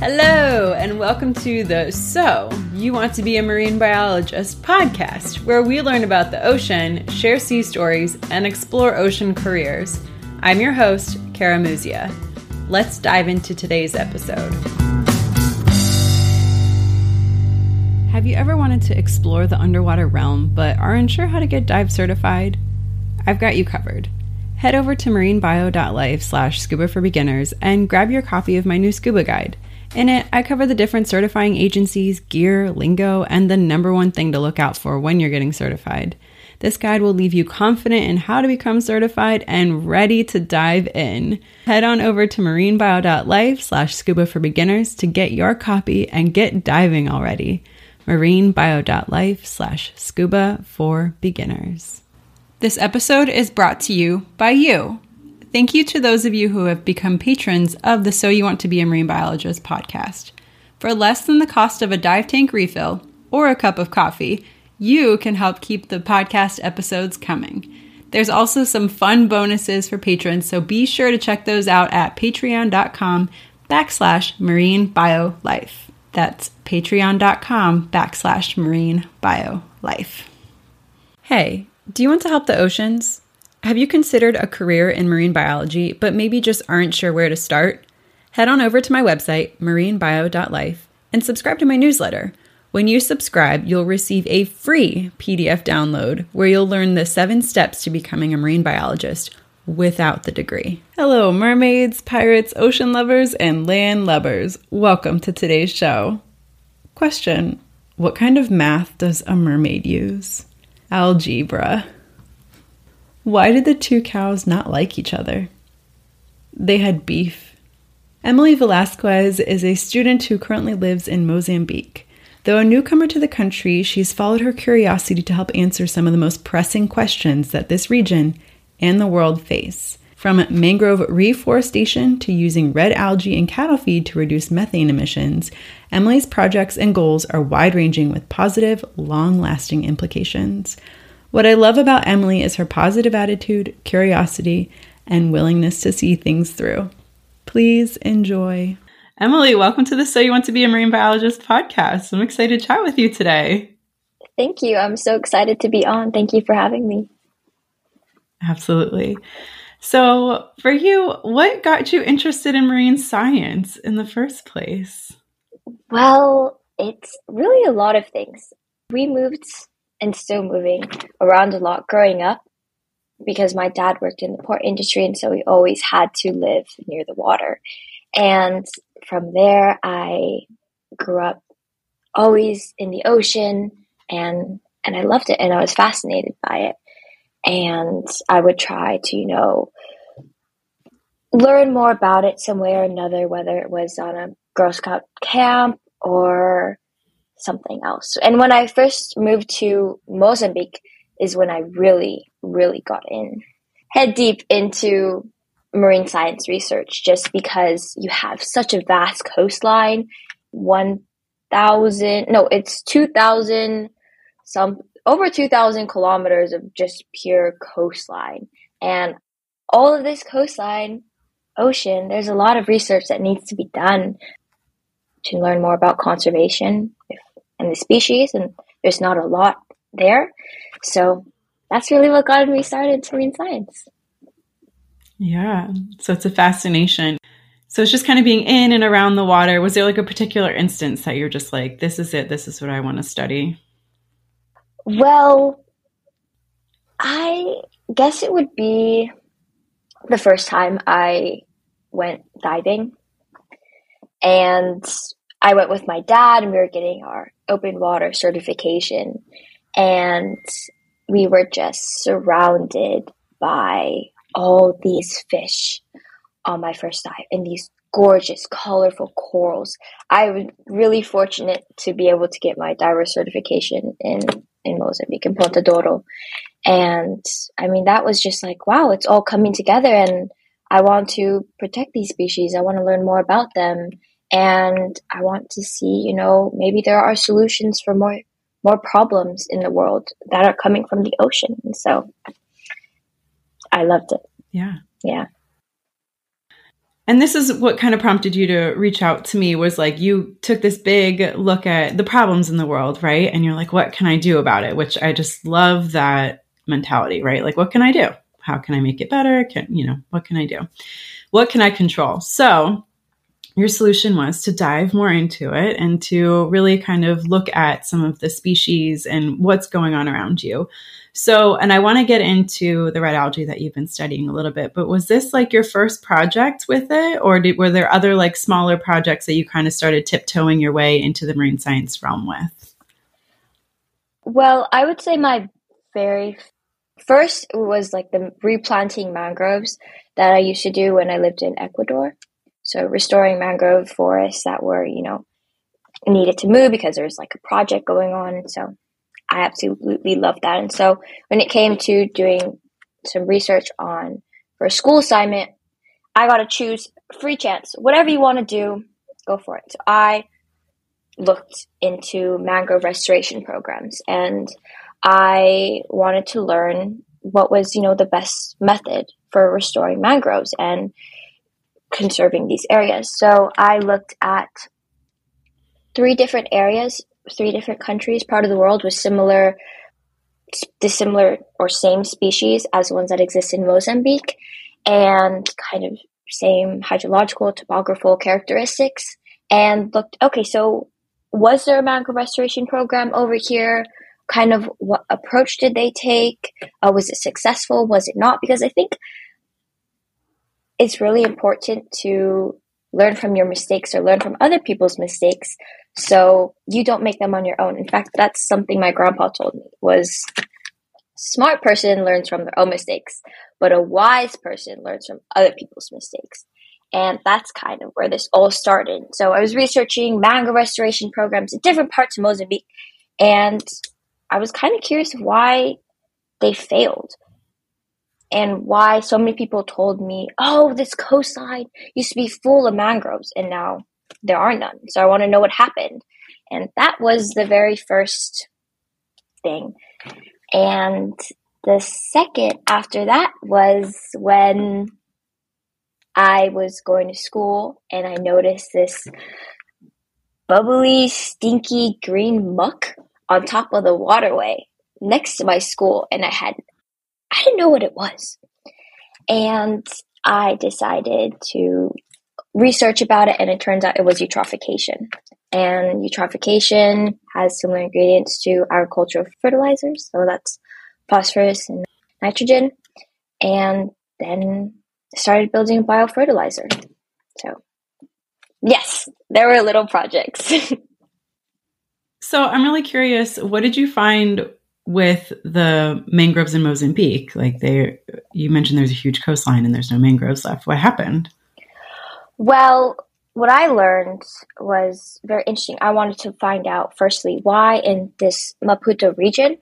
Hello, and welcome to the So You Want to Be a Marine Biologist podcast, where we learn about the ocean, share sea stories, and explore ocean careers. I'm your host, Kara Muzia. Let's dive into today's episode. Have you ever wanted to explore the underwater realm but aren't sure how to get dive certified? I've got you covered. Head over to marinebio.life slash scuba for beginners and grab your copy of my new scuba guide – in it, I cover the different certifying agencies, gear, lingo, and the number one thing to look out for when you're getting certified. This guide will leave you confident in how to become certified and ready to dive in. Head on over to marinebio.life slash scuba for beginners to get your copy and get diving already. marinebio.life slash scuba for beginners. This episode is brought to you by you. Thank you to those of you who have become patrons of the So You Want to Be a Marine Biologist podcast. For less than the cost of a dive tank refill or a cup of coffee, you can help keep the podcast episodes coming. There's also some fun bonuses for patrons, so be sure to check those out at patreon.com backslash marine bio life. That's patreon.com backslash marine bio life. Hey, do you want to help the oceans? Have you considered a career in marine biology, but maybe just aren't sure where to start? Head on over to my website, marinebio.life, and subscribe to my newsletter. When you subscribe, you'll receive a free PDF download where you'll learn the seven steps to becoming a marine biologist without the degree. Hello, mermaids, pirates, ocean lovers, and land lubbers. Welcome to today's show. Question What kind of math does a mermaid use? Algebra. Why did the two cows not like each other? They had beef. Emily Velasquez is a student who currently lives in Mozambique. Though a newcomer to the country, she's followed her curiosity to help answer some of the most pressing questions that this region and the world face. From mangrove reforestation to using red algae in cattle feed to reduce methane emissions, Emily's projects and goals are wide ranging with positive, long lasting implications. What I love about Emily is her positive attitude, curiosity, and willingness to see things through. Please enjoy. Emily, welcome to the So You Want to Be a Marine Biologist podcast. I'm excited to chat with you today. Thank you. I'm so excited to be on. Thank you for having me. Absolutely. So, for you, what got you interested in marine science in the first place? Well, it's really a lot of things. We moved and still moving around a lot growing up because my dad worked in the port industry and so we always had to live near the water. And from there I grew up always in the ocean and and I loved it and I was fascinated by it. And I would try to, you know, learn more about it some way or another, whether it was on a Girl Scout camp or something else. And when I first moved to Mozambique is when I really, really got in head deep into marine science research just because you have such a vast coastline. 1,000, no, it's 2,000, some over 2,000 kilometers of just pure coastline. And all of this coastline, ocean, there's a lot of research that needs to be done to learn more about conservation, if and the species, and there's not a lot there. So that's really what got me started in marine science. Yeah, so it's a fascination. So it's just kind of being in and around the water. Was there like a particular instance that you're just like, this is it, this is what I want to study? Well, I guess it would be the first time I went diving. And I went with my dad and we were getting our open water certification. And we were just surrounded by all these fish on my first dive and these gorgeous, colorful corals. I was really fortunate to be able to get my diver certification in, in Mozambique, in Ponta do Ouro. And I mean, that was just like, wow, it's all coming together and I want to protect these species. I want to learn more about them and I want to see, you know, maybe there are solutions for more more problems in the world that are coming from the ocean. And so I loved it. Yeah. Yeah. and this is what kind of prompted you to reach out to me was like you took this big look at the problems in the world right and you're like what can i do about it which i just love that mentality right like what can i do how can i make it better can you know what can i do what can i control so your solution was to dive more into it and to really kind of look at some of the species and what's going on around you so, and I want to get into the red algae that you've been studying a little bit, but was this like your first project with it? Or did, were there other like smaller projects that you kind of started tiptoeing your way into the marine science realm with? Well, I would say my very first was like the replanting mangroves that I used to do when I lived in Ecuador. So restoring mangrove forests that were, you know, needed to move because there was like a project going on. And so I absolutely loved that. And so when it came to doing some research on for a school assignment, I got to choose free chance. Whatever you want to do, go for it. So I looked into mangrove restoration programs and I wanted to learn what was, you know, the best method for restoring mangroves and conserving these areas. So I looked at three different areas three different countries, part of the world with similar, dissimilar or same species as the ones that exist in Mozambique, and kind of same hydrological, topographical characteristics, and looked. Okay, so was there a mangrove restoration program over here? Kind of what approach did they take? Uh, was it successful? Was it not? Because I think it's really important to learn from your mistakes or learn from other people's mistakes so you don't make them on your own. In fact, that's something my grandpa told me was smart person learns from their own mistakes, but a wise person learns from other people's mistakes. And that's kind of where this all started. So I was researching mangrove restoration programs in different parts of Mozambique, and I was kind of curious why they failed and why so many people told me, oh, this coastline used to be full of mangroves and now there are none. So I want to know what happened. And that was the very first thing. And the second after that was when I was going to school and I noticed this bubbly, stinky green muck on top of the waterway next to my school. And I had I didn't know what it was. And I decided to research about it, and it turns out it was eutrophication. And eutrophication has similar ingredients to agricultural fertilizers, so that's phosphorus and nitrogen. And then started building a biofertilizer. So, yes, there were little projects. so, I'm really curious what did you find with the mangroves in Mozambique, like they, you mentioned there's a huge coastline and there's no mangroves left. What happened? Well, what I learned was very interesting. I wanted to find out, firstly, why in this Maputo region,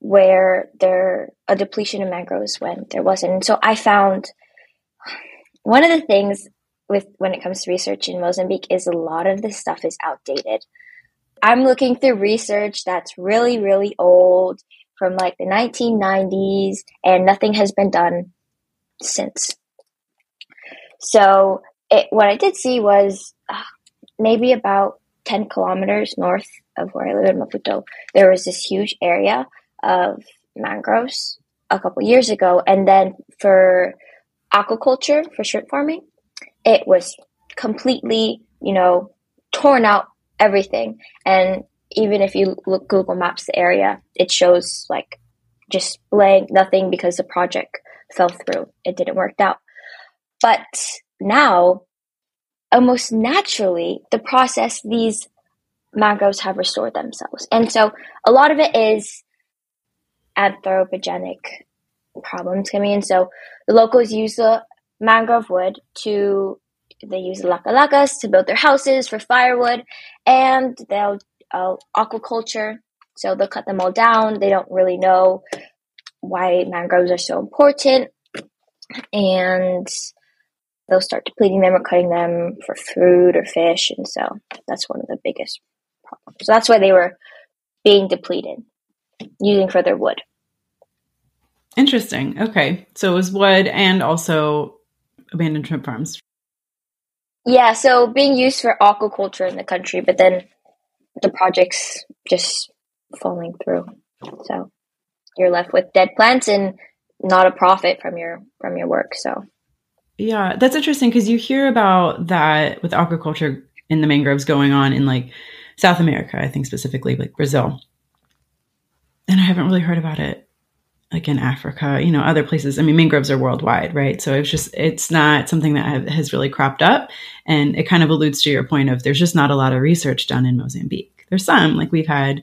where there a depletion of mangroves when there wasn't. And so I found one of the things with when it comes to research in Mozambique is a lot of this stuff is outdated. I'm looking through research that's really, really old from like the 1990s, and nothing has been done since. So, it, what I did see was uh, maybe about 10 kilometers north of where I live in Maputo, there was this huge area of mangroves a couple years ago. And then for aquaculture, for shrimp farming, it was completely, you know, torn out everything. And even if you look Google Maps the area, it shows like just blank, nothing because the project fell through. It didn't work out. But now, almost naturally, the process, these mangroves have restored themselves. And so a lot of it is anthropogenic problems coming in. So the locals use the mangrove wood to they use laka-lakas to build their houses for firewood, and they'll uh, aquaculture. So they'll cut them all down. They don't really know why mangroves are so important, and they'll start depleting them or cutting them for food or fish, and so that's one of the biggest problems. So that's why they were being depleted, using for their wood. Interesting. Okay, so it was wood and also abandoned shrimp farms Yeah, so being used for aquaculture in the country, but then the project's just falling through. So you're left with dead plants and not a profit from your from your work. So yeah, that's interesting because you hear about that with aquaculture in the mangroves going on in like South America, I think specifically like Brazil. And I haven't really heard about it like in Africa, you know, other places. I mean, mangroves are worldwide, right? So it's just, it's not something that has really cropped up. And it kind of alludes to your point of there's just not a lot of research done in Mozambique. There's some, like we've had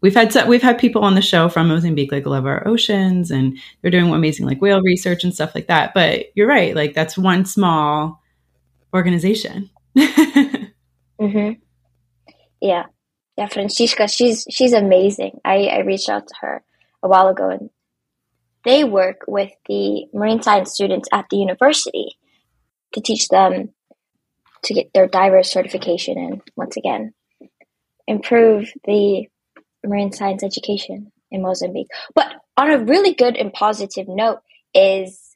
we've had we've had people on the show from Mozambique like love our oceans and they're doing amazing like whale research and stuff like that. But you're right, like that's one small organization. mm-hmm. Yeah, yeah, Francisca, she's she's amazing. I I reached out to her a while ago, and they work with the marine science students at the university to teach them to get their diver certification and once again improve the marine science education in Mozambique. But on a really good and positive note is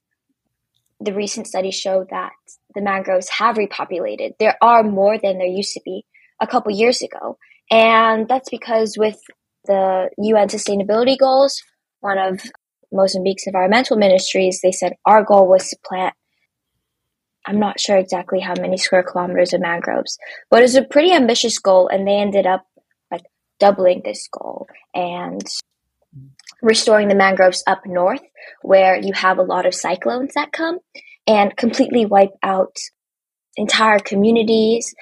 the recent studies show that the mangroves have repopulated. There are more than there used to be a couple years ago. And that's because with the UN sustainability goals, one of Mozambique's environmental ministries, they said our goal was to plant I'm not sure exactly how many square kilometers of mangroves, but it was a pretty ambitious goal and they ended up like doubling this goal and restoring the mangroves up north where you have a lot of cyclones that come and completely wipe out entire communities.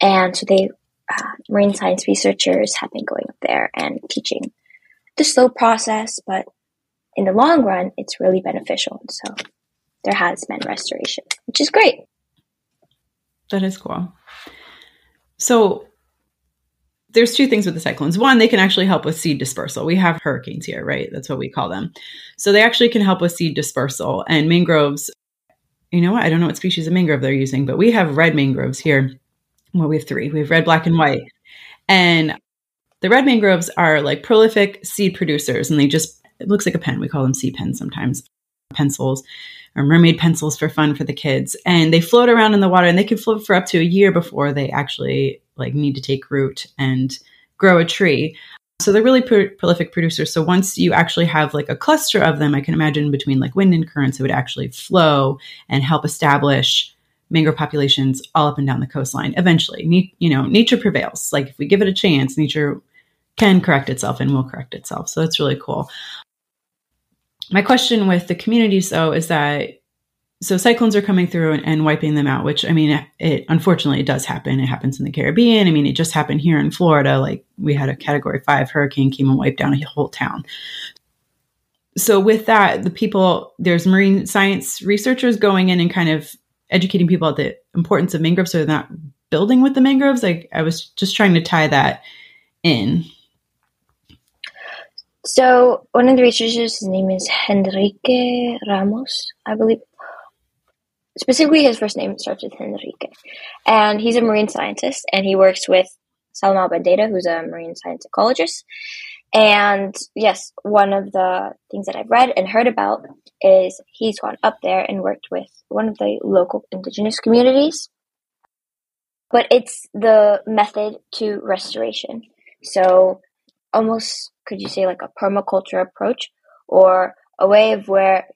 And so they, uh, marine science researchers have been going up there and teaching the slow process, but in the long run, it's really beneficial. So there has been restoration, which is great. That is cool. So there's two things with the cyclones. One, they can actually help with seed dispersal. We have hurricanes here, right? That's what we call them. So they actually can help with seed dispersal. And mangroves, you know what? I don't know what species of mangrove they're using, but we have red mangroves here. Well, we have three. We have red, black, and white. And the red mangroves are like prolific seed producers, and they just, it looks like a pen. We call them sea pens sometimes, pencils or mermaid pencils for fun for the kids. And they float around in the water and they can float for up to a year before they actually like need to take root and grow a tree. So they're really pro- prolific producers. So once you actually have like a cluster of them, I can imagine between like wind and currents, it would actually flow and help establish mangrove populations all up and down the coastline. Eventually, ne- you know, nature prevails. Like if we give it a chance, nature can correct itself and will correct itself. So that's really cool. My question with the communities, though, is that so cyclones are coming through and, and, wiping them out which i mean it, unfortunately it does happen. It happens in the caribbean. I mean it just happened here in florida. Like we had a category five hurricane came and wiped down a whole town. So with that the people there's marine science researchers going in and kind of educating people about the importance of mangroves so they're not building with the mangroves. Like i was just trying to tie that in so one of the researchers his name is henrique ramos i believe specifically his first name starts with Enrique. And he's a marine scientist and he works with Salomão Bandeira, who's a marine science ecologist. And yes, one of the things that I've read and heard about is he's gone up there and worked with one of the local indigenous communities. But it's the method to restoration. So almost could you say like a permaculture approach or a way of where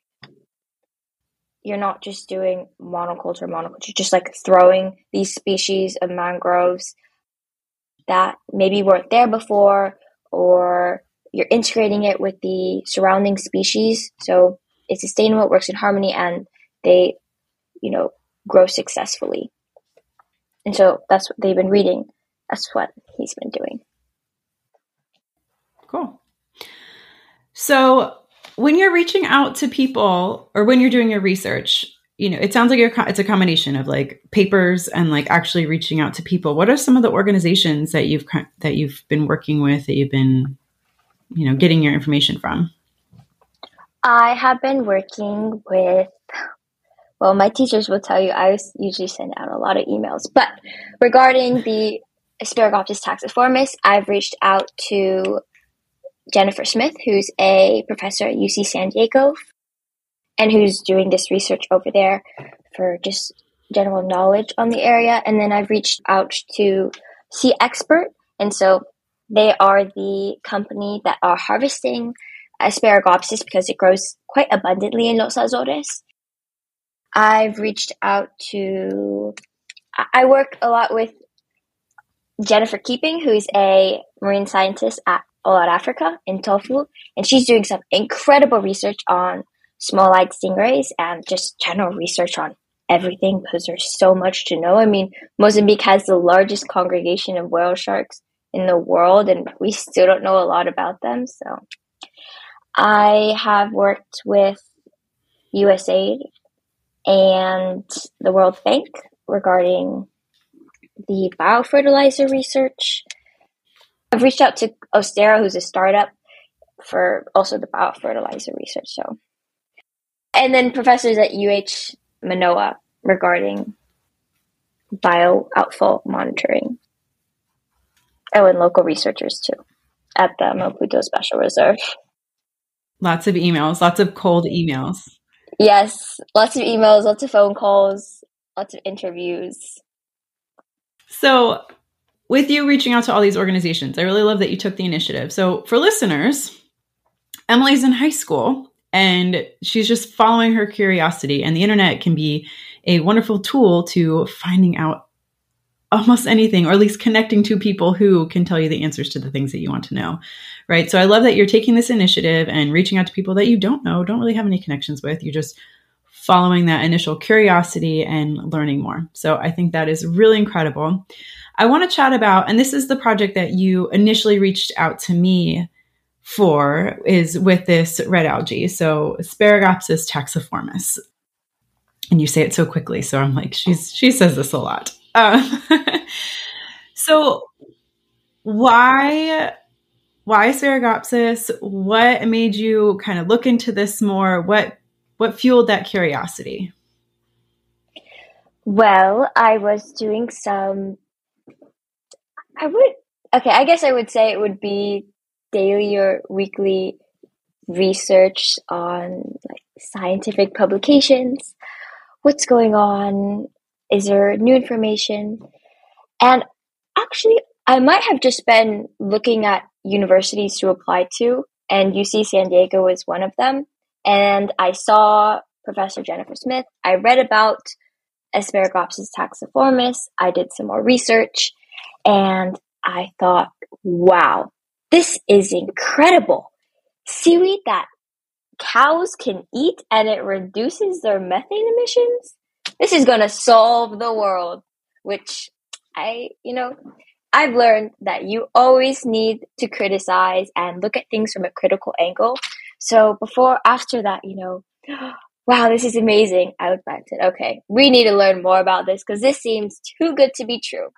you're not just doing monoculture, monoculture, just like throwing these species of mangroves that maybe weren't there before, or you're integrating it with the surrounding species. So it's sustainable, it works in harmony, and they, you know, grow successfully. And so that's what they've been reading. That's what he's been doing. Cool. So when you're reaching out to people or when you're doing your research, you know, it sounds like you're, it's a combination of like papers and like actually reaching out to people. What are some of the organizations that you've that you've been working with that you've been, you know, getting your information from? I have been working with well, my teachers will tell you I usually send out a lot of emails. But regarding the Asparagopsis taxiformis, I've reached out to Jennifer Smith, who's a professor at UC San Diego and who's doing this research over there for just general knowledge on the area. And then I've reached out to SeaExpert. And so they are the company that are harvesting Asparagopsis because it grows quite abundantly in Los Azores. I've reached out to, I work a lot with Jennifer Keeping, who's a marine scientist at All Out Africa in Tofo, and she's doing some incredible research on small-eyed stingrays and just general research on everything because there's so much to know. I mean, Mozambique has the largest congregation of whale sharks in the world, and we still don't know a lot about them. So, I have worked with USAID and the World Bank regarding the biofertilizer research. I've reached out to Ostera, who's a startup, for also the biofertilizer research. So, and then professors at UH Manoa regarding bio outfall monitoring. Oh, and local researchers too at the Maputo Special Reserve. Lots of emails, lots of cold emails. Yes, lots of emails, lots of phone calls, lots of interviews. So, with you reaching out to all these organizations, I really love that you took the initiative. So, for listeners, Emily's in high school and she's just following her curiosity, and the internet can be a wonderful tool to finding out almost anything, or at least connecting to people who can tell you the answers to the things that you want to know. Right. So I love that you're taking this initiative and reaching out to people that you don't know, don't really have any connections with. You're just following that initial curiosity and learning more. So I think that is really incredible. I want to chat about, and this is the project that you initially reached out to me for, is with this red algae. So Asparagopsis taxiformis. And you say it so quickly. So I'm like, she's, she says this a lot. Um, so why why Asparagopsis? What made you kind of look into this more? What what fueled that curiosity? Well, I was doing some I would okay, I guess I would say it would be daily or weekly research on like scientific publications. What's going on is there new information? And actually, I might have just been looking at universities to apply to, and UC San Diego was one of them. And I saw Professor Jennifer Smith. I read about Asparagopsis taxiformis. I did some more research, and I thought, wow, this is incredible. Seaweed that cows can eat and it reduces their methane emissions? this is going to solve the world, which I, you know, I've learned that you always need to criticize and look at things from a critical angle. So before, after that, you know, wow, this is amazing. I back and said, okay, we need to learn more about this because this seems too good to be true.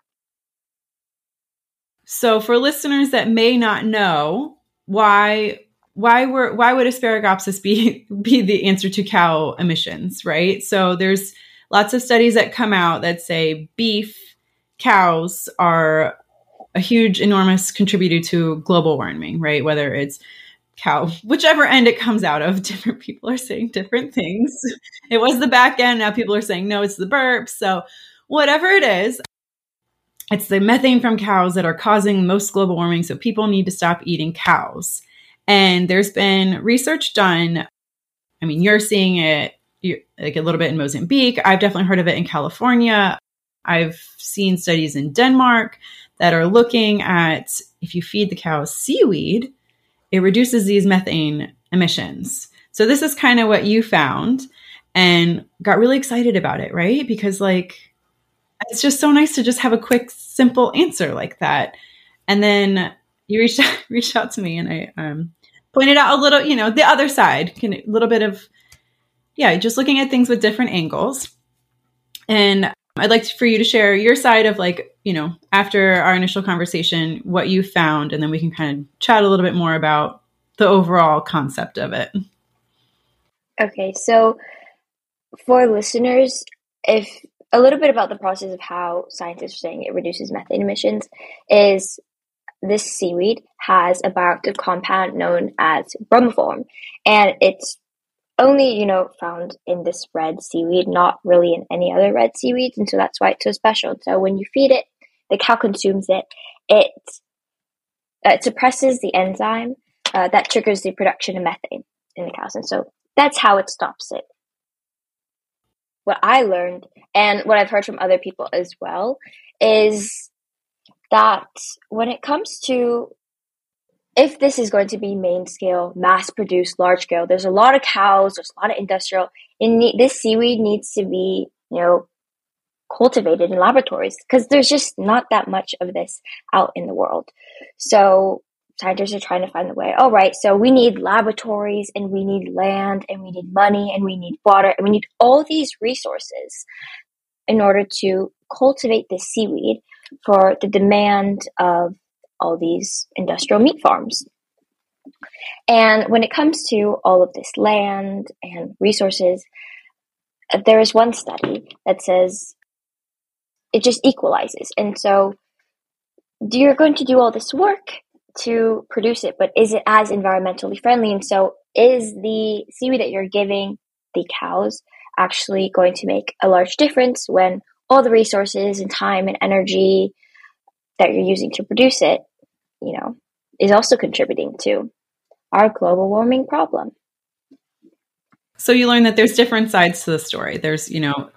So for listeners that may not know why why were why would asparagopsis be be the answer to cow emissions, right? So there's lots of studies that come out that say beef cows are a huge, enormous contributor to global warming, right? Whether it's cow, whichever end it comes out of, different people are saying different things. it was the back end. Now people are saying, no, it's the burps. So, whatever it is, it's the methane from cows that are causing most global warming. So, people need to stop eating cows. And there's been research done. I mean, you're seeing it like a little bit in Mozambique. I've definitely heard of it in California. I've seen studies in Denmark that are looking at if you feed the cows seaweed, it reduces these methane emissions. So this is kind of what you found and got really excited about it, right? Because like it's just so nice to just have a quick simple answer like that. And then you reached out, reached out to me and I um, pointed out a little, you know, the other side, a little bit of yeah, just looking at things with different angles. And I'd like for you to share your side of like, you know, after our initial conversation, what you found, and then we can kind of chat a little bit more about the overall concept of it. Okay, so for listeners, if a little bit about the process of how scientists are saying it reduces methane emissions is this seaweed has a bioactive compound known as bromoform, and it's only, you know, found in this red seaweed, not really in any other red seaweeds. And so that's why it's so special. So when you feed it, the cow consumes it, it, uh, it suppresses the enzyme uh, that triggers the production of methane in the cows. And so that's how it stops it. What I learned and what I've heard from other people as well is that when it comes to if this is going to be main scale, mass produced, large scale, there's a lot of cows, there's a lot of industrial. Need, this seaweed needs to be, you know, cultivated in laboratories because there's just not that much of this out in the world. So scientists are trying to find the way. All right, so we need laboratories and we need land and we need money and we need water and we need all these resources in order to cultivate this seaweed for the demand of all these industrial meat farms. And when it comes to all of this land and resources, there is one study that says it just equalizes. And so you're going to do all this work to produce it, but is it as environmentally friendly? And so is the seaweed that you're giving the cows actually going to make a large difference when all the resources and time and energy that you're using to produce it, you know, is also contributing to our global warming problem. So you learn that there's different sides to the story. There's, you know,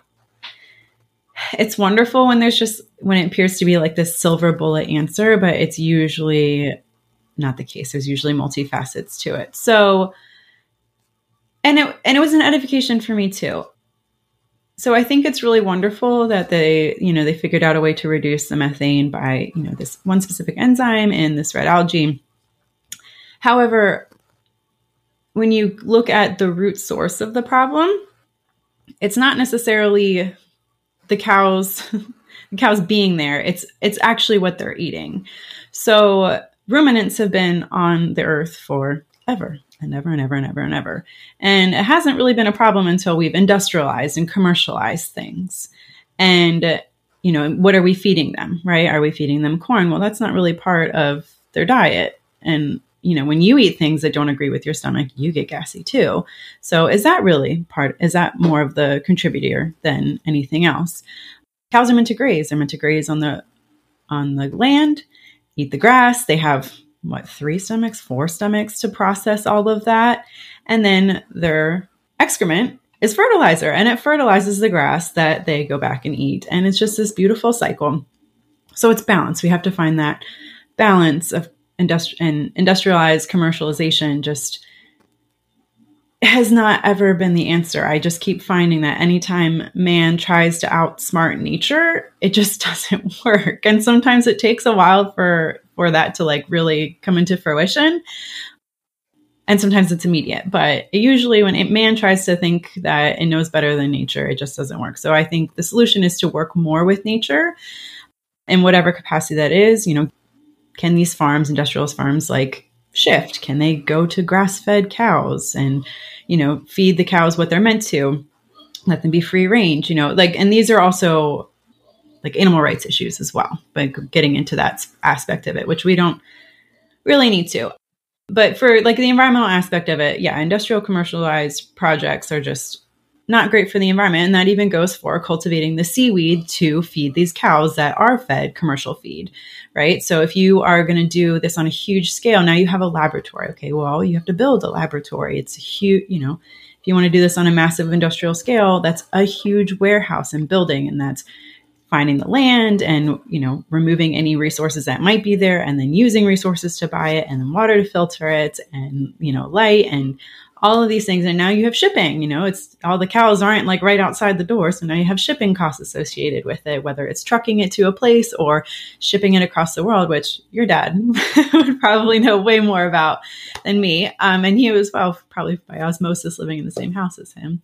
it's wonderful when there's just when it appears to be like this silver bullet answer, but it's usually not the case. There's usually multifacets to it. So and it and it was an edification for me too so I think it's really wonderful that they, you know, they figured out a way to reduce the methane by, you know, this one specific enzyme in this red algae. However, when you look at the root source of the problem, it's not necessarily the cows the cows being there. It's it's actually what they're eating. So ruminants have been on the earth for ever and ever and ever and ever and ever. And it hasn't really been a problem until we've industrialized and commercialized things. And, uh, you know, what are we feeding them, right? Are we feeding them corn? Well, that's not really part of their diet. And, you know, when you eat things that don't agree with your stomach, you get gassy too. So is that really part, is that more of the contributor than anything else? Cows are meant to graze. They're meant to graze on the, on the land, eat the grass. They have what three stomachs, four stomachs to process all of that. And then their excrement is fertilizer and it fertilizes the grass that they go back and eat. And it's just this beautiful cycle. So it's balance. We have to find that balance of industri- and industrialized commercialization just has not ever been the answer. I just keep finding that anytime man tries to outsmart nature, it just doesn't work. And sometimes it takes a while for for that to like really come into fruition. And sometimes it's immediate, but usually when it, man tries to think that it knows better than nature, it just doesn't work. So I think the solution is to work more with nature in whatever capacity that is. You know, can these farms, industrialist farms, like shift? Can they go to grass fed cows and, you know, feed the cows what they're meant to? Let them be free range, you know, like, and these are also like animal rights issues as well, but getting into that aspect of it, which we don't really need to. But for like the environmental aspect of it, yeah, industrial commercialized projects are just not great for the environment. And that even goes for cultivating the seaweed to feed these cows that are fed commercial feed, right? So if you are going to do this on a huge scale, now you have a laboratory. Okay, well, you have to build a laboratory. It's a huge, you know, if you want to do this on a massive industrial scale, that's a huge warehouse and building. And that's finding the land and you know removing any resources that might be there and then using resources to buy it and then water to filter it and you know light and all of these things and now you have shipping you know it's all the cows aren't like right outside the door so now you have shipping costs associated with it whether it's trucking it to a place or shipping it across the world which your dad would probably know way more about than me um, and you as well probably by osmosis living in the same house as him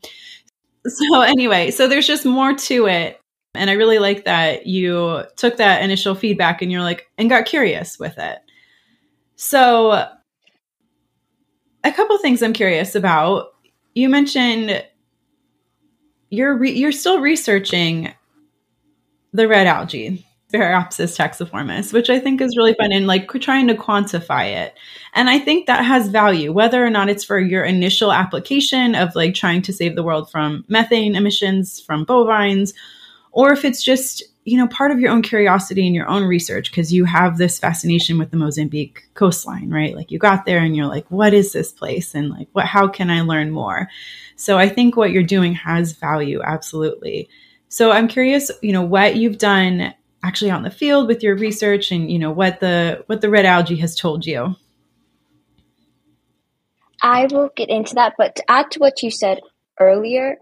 so anyway so there's just more to it and I really like that you took that initial feedback and you're like, and got curious with it. So, a couple things I'm curious about. You mentioned you're re- you're still researching the red algae. Asparagopsis taxiformis, which I think is really fun and like trying to quantify it. And I think that has value, whether or not it's for your initial application of like trying to save the world from methane emissions from bovines, or if it's just, you know, part of your own curiosity and your own research because you have this fascination with the Mozambique coastline, right? Like you got there and you're like, what is this place? And like, what, how can I learn more? So I think what you're doing has value, absolutely. So I'm curious, you know, what you've done actually in the field with your research and, you know, what the what the red algae has told you. I will get into that, but to add to what you said earlier,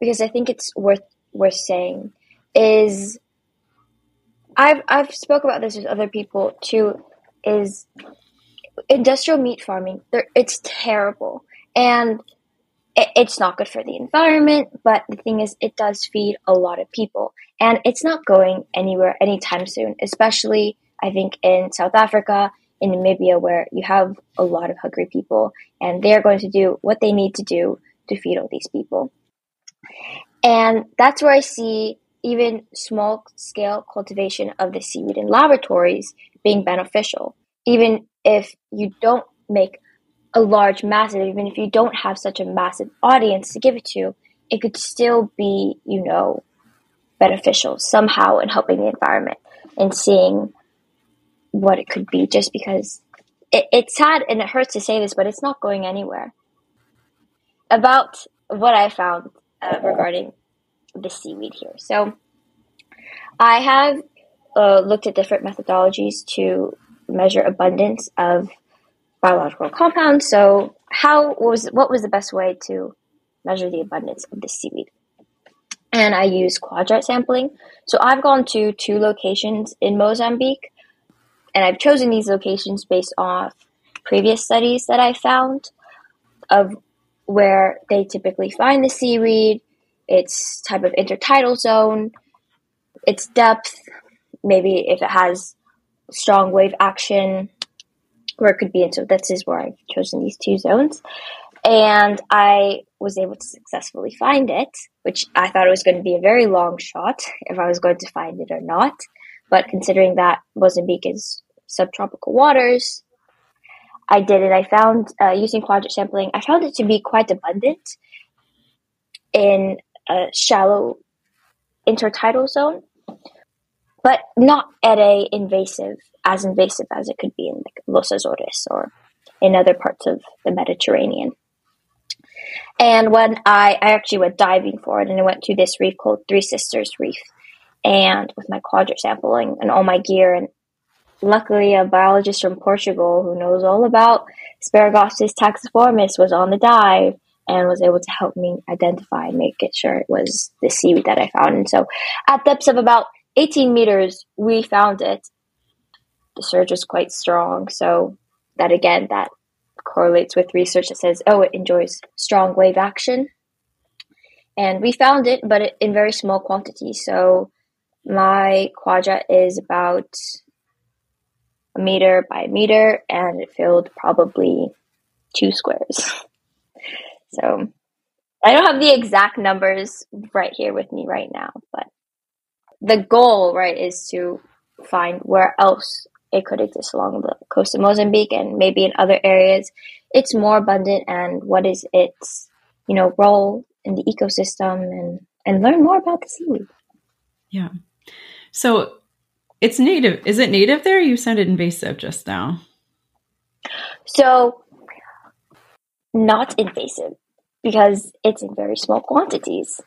because I think it's worth worth saying, is I've I've spoke about this with other people too, is industrial meat farming. It's terrible, and it, it's not good for the environment, but the thing is, it does feed a lot of people. And it's not going anywhere anytime soon, especially, I think, in South Africa, in Namibia, where you have a lot of hungry people, and they're going to do what they need to do to feed all these people. And that's where I see even small scale cultivation of the seaweed in laboratories being beneficial. Even if you don't make a large, massive, even if you don't have such a massive audience to give it to, it could still be, you know, beneficial somehow in helping the environment and seeing what it could be just because it, it's sad and it hurts to say this, but it's not going anywhere. About what I found uh, regarding the seaweed here. So I have uh, looked at different methodologies to measure abundance of biological compounds. So, how was what was the best way to measure the abundance of the seaweed? And I use quadrat sampling. So I've gone to two locations in Mozambique, and I've chosen these locations based off previous studies that I found of where they typically find the seaweed, its type of intertidal zone, its depth, maybe if it has strong wave action, where it could be. And so this is where I've chosen these two zones. And I was able to successfully find it, which I thought it was going to be a very long shot if I was going to find it or not. But considering that Mozambique is subtropical waters, I did it. I found, uh, using quadrat sampling, I found it to be quite abundant in a shallow intertidal zone, but not at a invasive as invasive as it could be in like Los Azores or in other parts of the Mediterranean. And when I, I actually went diving for it and I went to this reef called Three Sisters Reef and with my quadrat sampling and all my gear and luckily a biologist from Portugal who knows all about Asparagopsis taxiformis was on the dive and was able to help me identify and make it sure it was the seaweed that I found. And so at depths of about 18 meters, we found it the surge is quite strong. So that again, that correlates with research that says, oh, it enjoys strong wave action. And we found it, but in very small quantities. So my quadrat is about a meter by a meter, and it filled probably two squares. so I don't have the exact numbers right here with me right now, but the goal, right, is to find where else it could exist along the coast of Mozambique and maybe in other areas. It's more abundant and what is its, you know, role in the ecosystem and, and learn more about the seaweed. Yeah. So it's native. Is it native there? You sounded invasive just now. So not invasive because it's in very small quantities.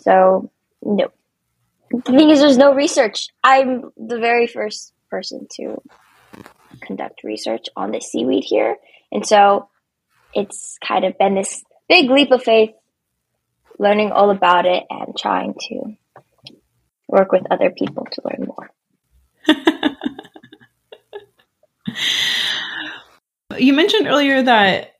So no. The thing is, there's no research. I'm the very first person to conduct research on the seaweed here. And so it's kind of been this big leap of faith, learning all about it and trying to work with other people to learn more. you mentioned earlier that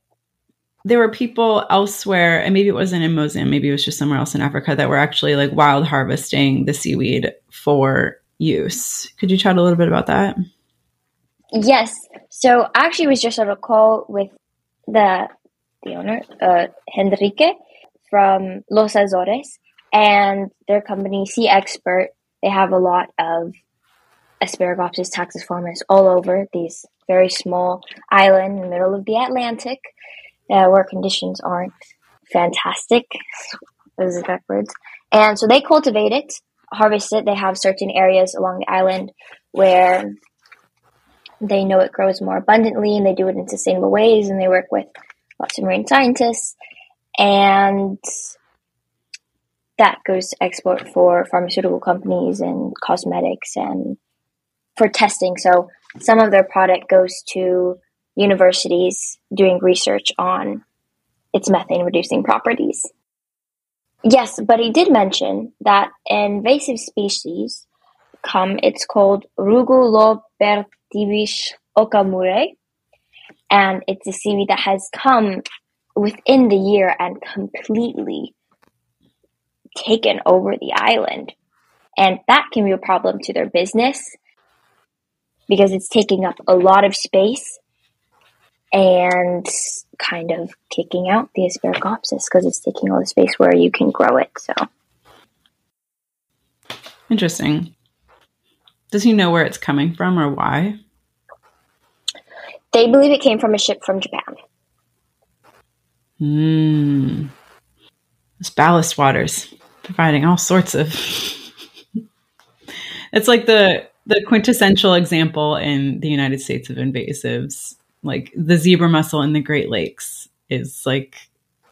there were people elsewhere, and maybe it wasn't in Mozambique, maybe it was just somewhere else in Africa that were actually like wild harvesting the seaweed for use. Could you chat a little bit about that? Yes. So I actually was just on a call with the the owner, uh, Henrique from Los Azores, and their company, SeaExpert. They have a lot of Asparagopsis taxiformis all over these very small island in the middle of the Atlantic uh, where conditions aren't fantastic. Those exact words. And so they cultivate it, harvest it. They have certain areas along the island where they know it grows more abundantly and they do it in sustainable ways and they work with lots of marine scientists and that goes to export for pharmaceutical companies and cosmetics and for testing. So some of their product goes to universities doing research on its methane reducing properties. Yes, but he did mention that invasive species come, it's called Rugulopteryx okamurae, and it's a seaweed that has come within the year and completely taken over the island. And that can be a problem to their business because it's taking up a lot of space and kind of kicking out the Asparagopsis because it's taking all the space where you can grow it. So interesting. Does he know where it's coming from or why? They believe it came from a ship from Japan. Hmm. It's ballast waters providing all sorts of. it's like the the quintessential example in the United States of invasives. Like the zebra mussel in the Great Lakes is like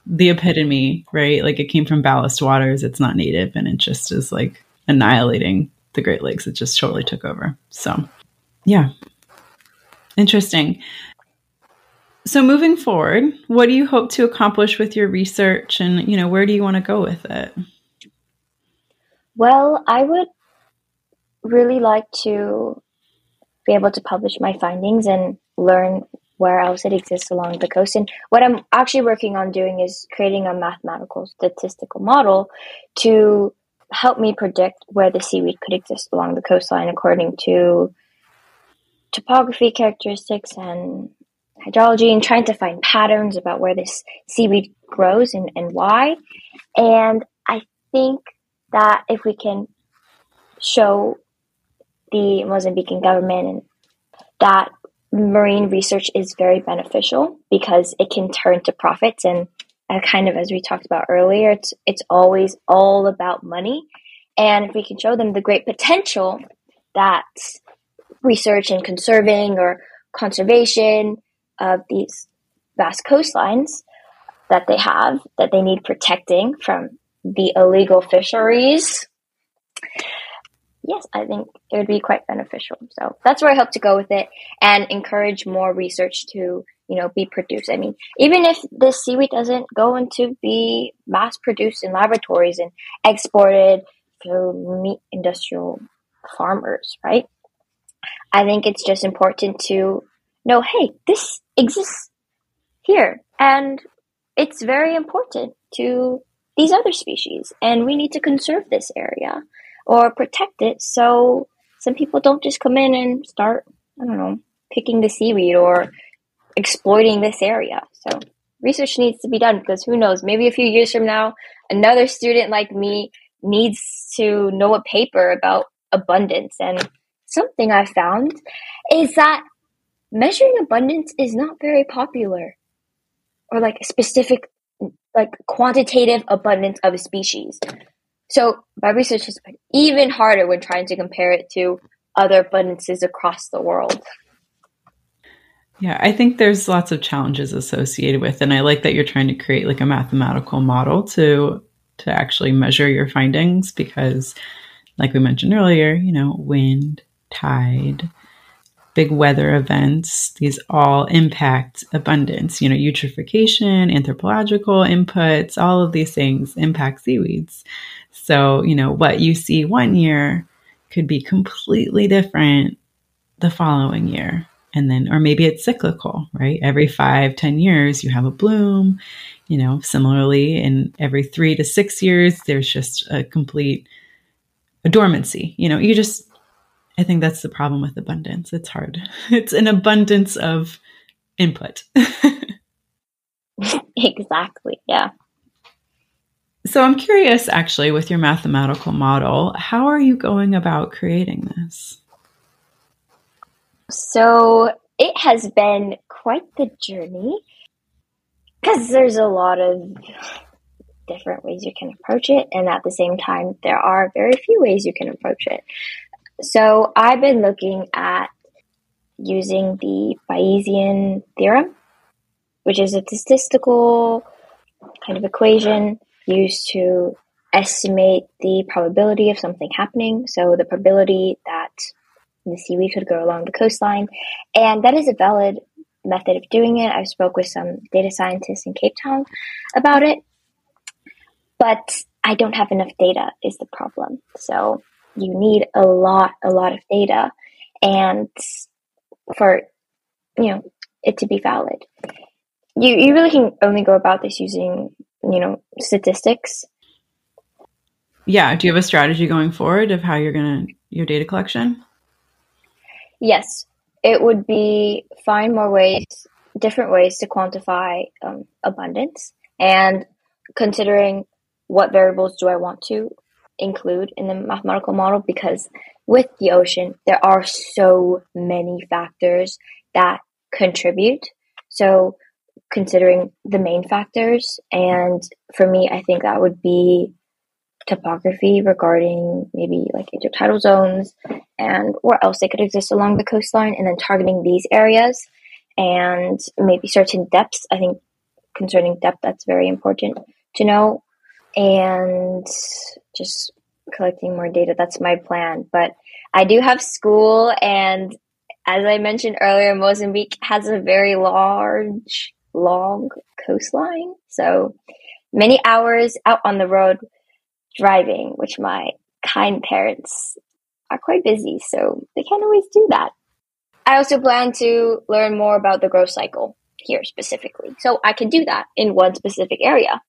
the epitome, right? Like it came from ballast waters. It's not native, and it just is like annihilating the Great Lakes. It just totally took over. So, yeah, interesting. So moving forward, what do you hope to accomplish with your research and, you know, where do you want to go with it? Well, I would really like to be able to publish my findings and learn where else it exists along the coast. And what I'm actually working on doing is creating a mathematical statistical model to help me predict where the seaweed could exist along the coastline according to topography characteristics and hydrology and trying to find patterns about where this seaweed grows and, and why. And I think that if we can show the Mozambican government that marine research is very beneficial because it can turn to profits. And uh, kind of as we talked about earlier it's it's always all about money. And if we can show them the great potential that research and conserving or conservation of these vast coastlines that they have that they need protecting from the illegal fisheries yes, I think it would be quite beneficial. So that's where I hope to go with it and encourage more research to, you know, be produced. I mean, even if this seaweed doesn't go into be mass produced in laboratories and exported through meat industrial farmers, right? I think it's just important to know, hey, this exists here and it's very important to these other species and we need to conserve this area or protect it so some people don't just come in and start, I don't know, picking the seaweed or exploiting this area. So research needs to be done because who knows, maybe a few years from now, another student like me needs to know a paper about abundance. And something I found is that measuring abundance is not very popular or like specific like quantitative abundance of a species. So my research has been even harder when trying to compare it to other abundances across the world. Yeah, I think there's lots of challenges associated with, and I like that you're trying to create like a mathematical model to to actually measure your findings because, like we mentioned earlier, you know, wind, tide, big weather events, these all impact abundance. You know, eutrophication, anthropological inputs, all of these things impact seaweeds. So, you know, what you see one year could be completely different the following year. And then, or maybe it's cyclical, right? Every five, ten years, you have a bloom. You know, similarly, in every three to six years, there's just a complete a dormancy. You know, you just, I think that's the problem with abundance. It's hard. It's an abundance of input. exactly. Yeah. So I'm curious, actually, with your mathematical model, how are you going about creating this? So it has been quite the journey because there's a lot of different ways you can approach it, and at the same time, there are very few ways you can approach it. So I've been looking at using the Bayesian theorem, which is a statistical kind of equation used to estimate the probability of something happening. So the probability that the seaweed could go along the coastline. And that is a valid method of doing it. I spoke with some data scientists in Cape Town about it. But I don't have enough data is the problem. So you need a lot, a lot of data and for you know it to be valid. You you really can only go about this using, you know, statistics. Yeah. Do you have a strategy going forward of how you're gonna your data collection? Yes. It would be find more ways different ways to quantify um, abundance and considering what variables do I want to include in the mathematical model because with the ocean, there are so many factors that contribute. So, considering the main factors, and for me, I think that would be topography regarding maybe like intertidal zones and where else they could exist along the coastline, and then targeting these areas and maybe certain depths. I think concerning depth, that's very important to know and just collecting more data. That's my plan. But I do have school, and as I mentioned earlier, Mozambique has a very large, long coastline. So many hours out on the road driving, which my kind parents are quite busy, so they can't always do that. I also plan to learn more about the growth cycle here specifically. So I can do that in one specific area.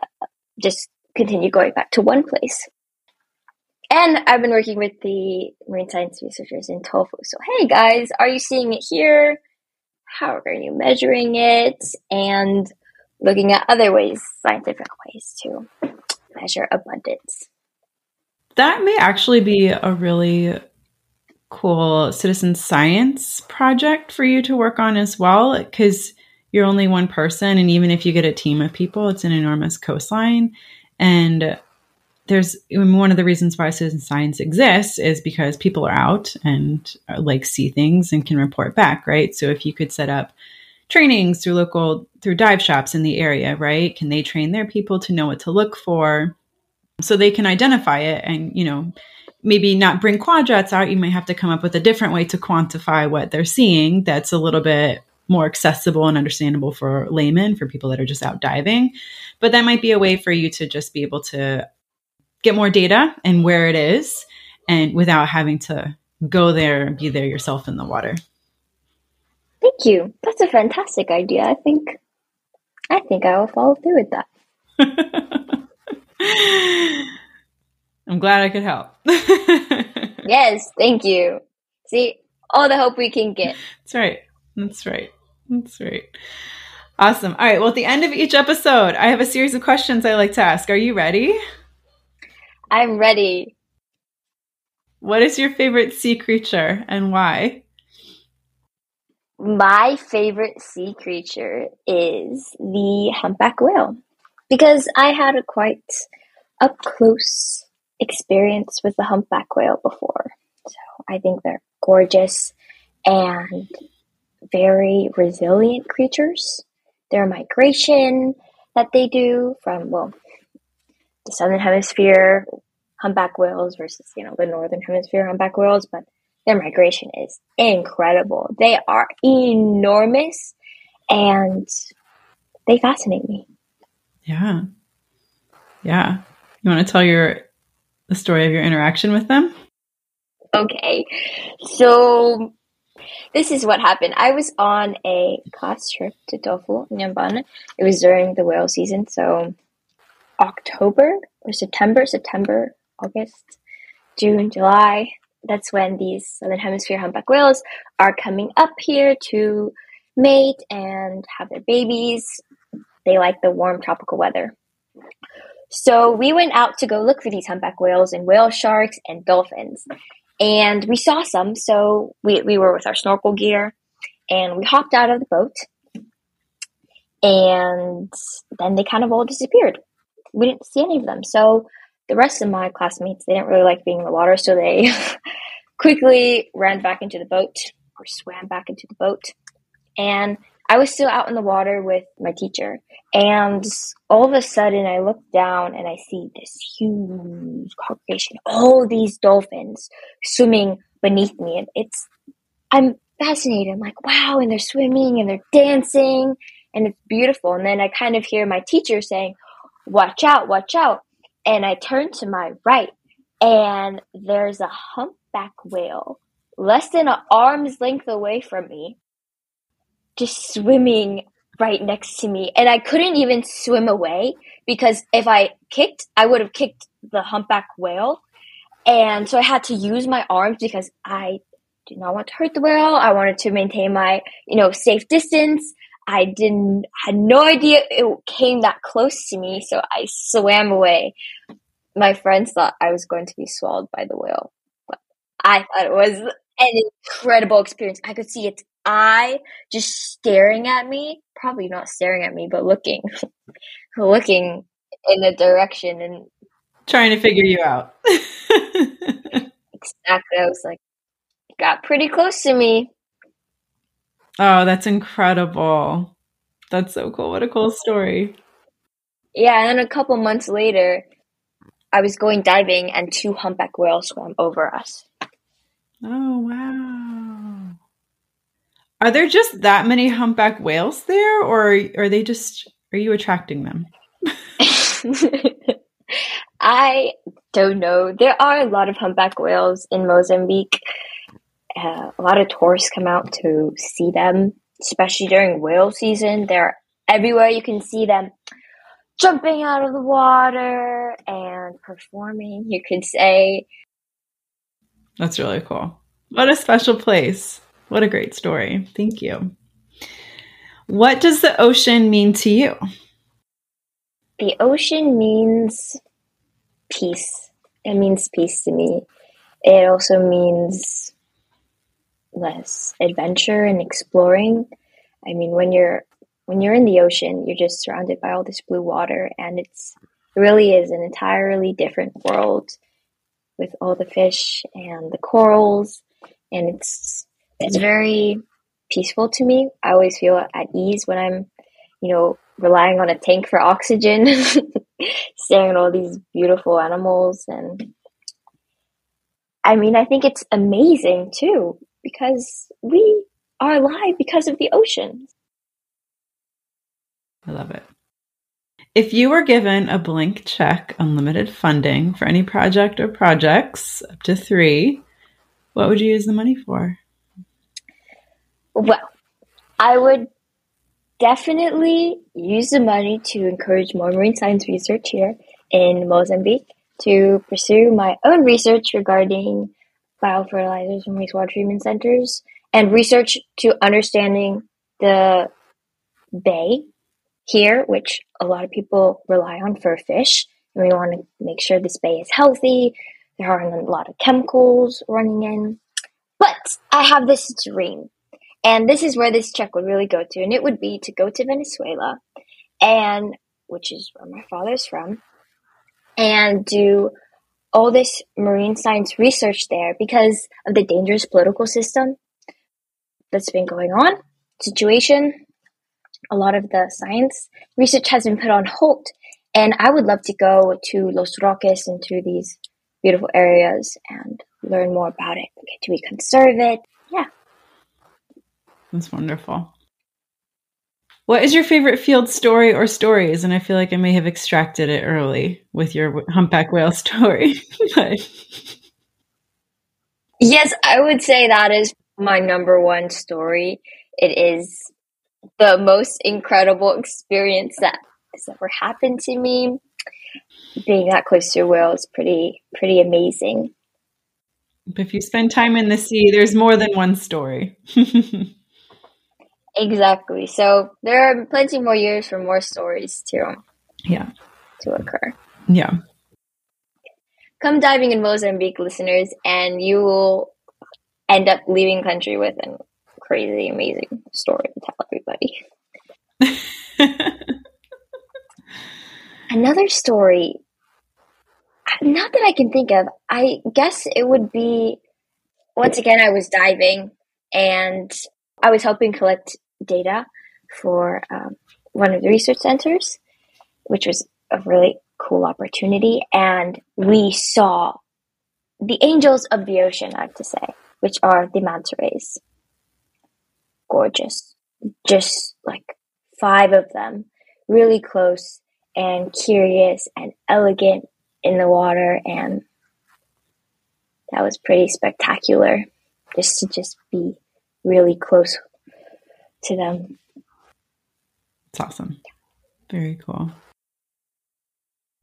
Uh, just continue going back to one place. And I've been working with the marine science researchers in Tofo. So, hey guys, are you seeing it here? How are you measuring it? And looking at other ways, scientific ways to measure abundance. That may actually be a really cool citizen science project for you to work on as well, because you're only one person. And even if you get a team of people, it's an enormous coastline. And there's one of the reasons why citizen science exists is because people are out and uh, like see things and can report back, right? So if you could set up trainings through local through dive shops in the area, right? Can they train their people to know what to look for so they can identify it and, you know, maybe not bring quadrats out, you might have to come up with a different way to quantify what they're seeing that's a little bit more accessible and understandable for laymen, for people that are just out diving. But that might be a way for you to just be able to get more data and where it is and without having to go there and be there yourself in the water. Thank you. That's a fantastic idea. I think I think I will follow through with that. I'm glad I could help. yes, thank you. See, all the hope we can get. That's right. That's right. That's right. Awesome. All right. Well, at the end of each episode, I have a series of questions I like to ask. Are you ready? I'm ready. What is your favorite sea creature and why? My favorite sea creature is the humpback whale because I had a quite up close experience with the humpback whale before. So I think they're gorgeous and very resilient creatures. Their migration that they do from, well, the southern hemisphere humpback whales versus, you know, the northern hemisphere humpback whales, but their migration is incredible. They are enormous and they fascinate me. Yeah. Yeah. You want to tell your the story of your interaction with them? Okay. So this is what happened. I was on a class trip to Tofo in It was during the whale season, so October or September, September, August, June, July. That's when these southern hemisphere humpback whales are coming up here to mate and have their babies. They like the warm tropical weather. So we went out to go look for these humpback whales and whale sharks and dolphins. and we saw some. So we, we were with our snorkel gear and we hopped out of the boat and then they kind of all disappeared. We didn't see any of them. So the rest of my classmates, they didn't really like being in the water. So they quickly ran back into the boat or swam back into the boat. And I was still out in the water with my teacher. And all of a sudden, I look down and I see this huge congregation, all these dolphins swimming beneath me. And it's, I'm fascinated. I'm like, wow. And they're swimming and they're dancing and it's beautiful. And then I kind of hear my teacher saying, watch out, watch out. And I turn to my right and there's a humpback whale less than an arm's length away from me just swimming right next to me. And I couldn't even swim away because if I kicked, I would have kicked the humpback whale. And so I had to use my arms because I did not want to hurt the whale. I wanted to maintain my, you know, safe distance. I didn't, had no idea it came that close to me. So I swam away. My friends thought I was going to be swallowed by the whale. But I thought it was an incredible experience. I could see its eye just staring at me. Probably not staring at me, but looking, looking in a direction and trying to figure you out. exactly. I was like, got pretty close to me. Oh, that's incredible. That's so cool. What a cool story. Yeah, and then a couple months later, I was going diving and two humpback whales swam over us. Oh, wow. Are there just that many humpback whales there, or are they just, are you attracting them? I don't know. There are a lot of humpback whales in Mozambique. Uh, a lot of tourists come out to see them, especially during whale season. They're everywhere. You can see them jumping out of the water and performing, you could say. That's really cool. What a special place. What a great story. Thank you. What does the ocean mean to you? The ocean means peace. It means peace to me. It also means less adventure and exploring. I mean, when you're when you're in the ocean, you're just surrounded by all this blue water, and it's it really is an entirely different world with all the fish and the corals, and it's it's very peaceful to me. I always feel at ease when I'm, you know, relying on a tank for oxygen, staring at all these beautiful animals. And I mean, I think it's amazing too, because we are alive because of the ocean. I love it. If you were given a blank check, unlimited funding for any project or projects, up to three, what would you use the money for? Well, I would definitely use the money to encourage more marine science research here in Mozambique, to pursue my own research regarding biofertilizers from wastewater treatment centers, and research to understanding the bay here, which a lot of people rely on for fish. And we want to make sure this bay is healthy. There aren't a lot of chemicals running in. But I have this dream. And this is where this check would really go to. And it would be to go to Venezuela and which is where my father's from, and do all this marine science research there because of the dangerous political system that's been going on, situation, a lot of the science research has been put on hold. And I would love to go to Los Roques and to these beautiful areas and learn more about it. Do we conserve it? Yeah. That's wonderful. What is your favorite field story or stories? And I feel like I may have extracted it early with your humpback whale story. but... Yes, I would say that is my number one story. It is the most incredible experience that has ever happened to me. Being that close to a whale is pretty pretty amazing. If you spend time in the sea, there's more than one story. exactly. So there are plenty more years for more stories to yeah to occur. Yeah. come diving in Mozambique, listeners, and you will end up leaving country with a crazy, amazing story to tell everybody. Another story, not that I can think of, I guess it would be once again, I was diving and I was helping collect data for um, one of the research centers, which was a really cool opportunity. And we saw the angels of the ocean, I have to say, which are the manta rays. Gorgeous. Just like five of them, really close and curious and elegant in the water. And that was pretty spectacular just to just be really close to them. It's awesome. Very cool.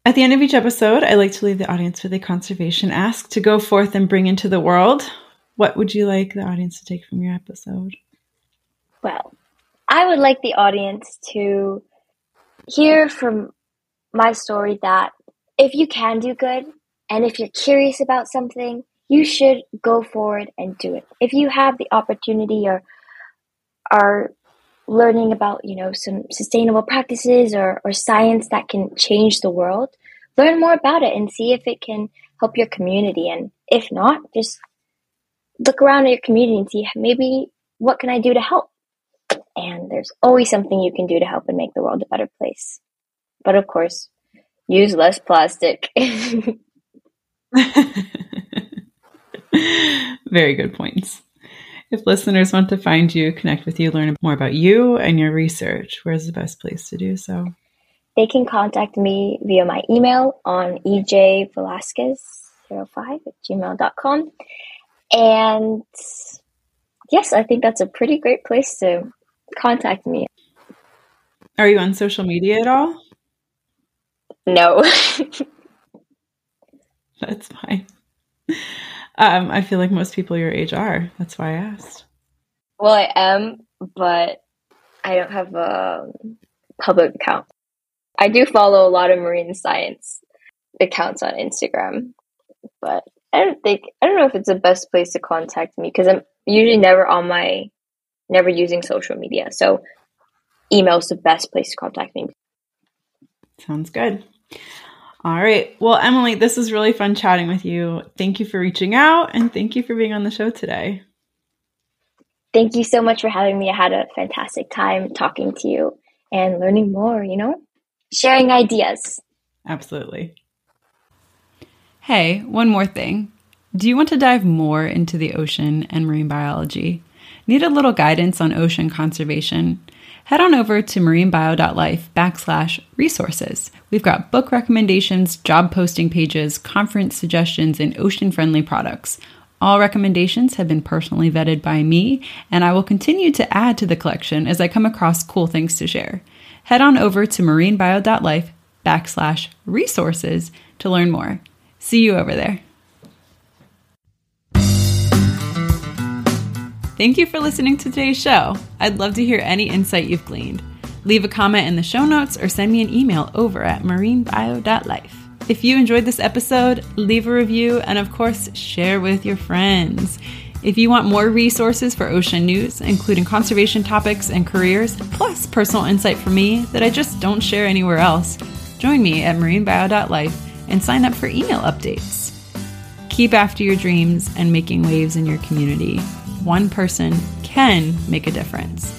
At the end of each episode, I like to leave the audience with a conservation ask to go forth and bring into the world. What would you like the audience to take from your episode? Well, I would like the audience to hear from my story that if you can do good and if you're curious about something, you should go forward and do it. If you have the opportunity or are learning about, you know, some sustainable practices or, or science that can change the world, learn more about it and see if it can help your community. And if not, just look around at your community and see maybe what can I do to help? And there's always something you can do to help and make the world a better place. But of course, use less plastic. Very good points. If listeners want to find you, connect with you, learn more about you and your research, where's the best place to do so? They can contact me via my email on ejvelasquez05 at gmail.com. And yes, I think that's a pretty great place to contact me. Are you on social media at all? No. That's fine. Um, I feel like most people your age are. That's why I asked. Well, I am, but I don't have a public account. I do follow a lot of marine science accounts on Instagram, but I don't think I don't know if it's the best place to contact me because I'm usually never on my never using social media. So email is the best place to contact me. Sounds good. All right. Well, Emily, this was really fun chatting with you. Thank you for reaching out and thank you for being on the show today. Thank you so much for having me. I had a fantastic time talking to you and learning more, you know, sharing ideas. Absolutely. Hey, one more thing. Do you want to dive more into the ocean and marine biology? Need a little guidance on ocean conservation? Head on over to marinebio.life backslash resources. We've got book recommendations, job posting pages, conference suggestions, and ocean friendly products. All recommendations have been personally vetted by me, and I will continue to add to the collection as I come across cool things to share. Head on over to marinebio.life backslash resources to learn more. See you over there. Thank you for listening to today's show. I'd love to hear any insight you've gleaned. Leave a comment in the show notes or send me an email over at marinebio.life. If you enjoyed this episode, leave a review and, of course, share with your friends. If you want more resources for ocean news, including conservation topics and careers, plus personal insight from me that I just don't share anywhere else, join me at marinebio.life and sign up for email updates. Keep after your dreams and making waves in your community one person can make a difference.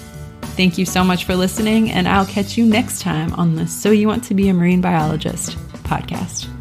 Thank you so much for listening, and I'll catch you next time on the So You Want to Be a Marine Biologist podcast.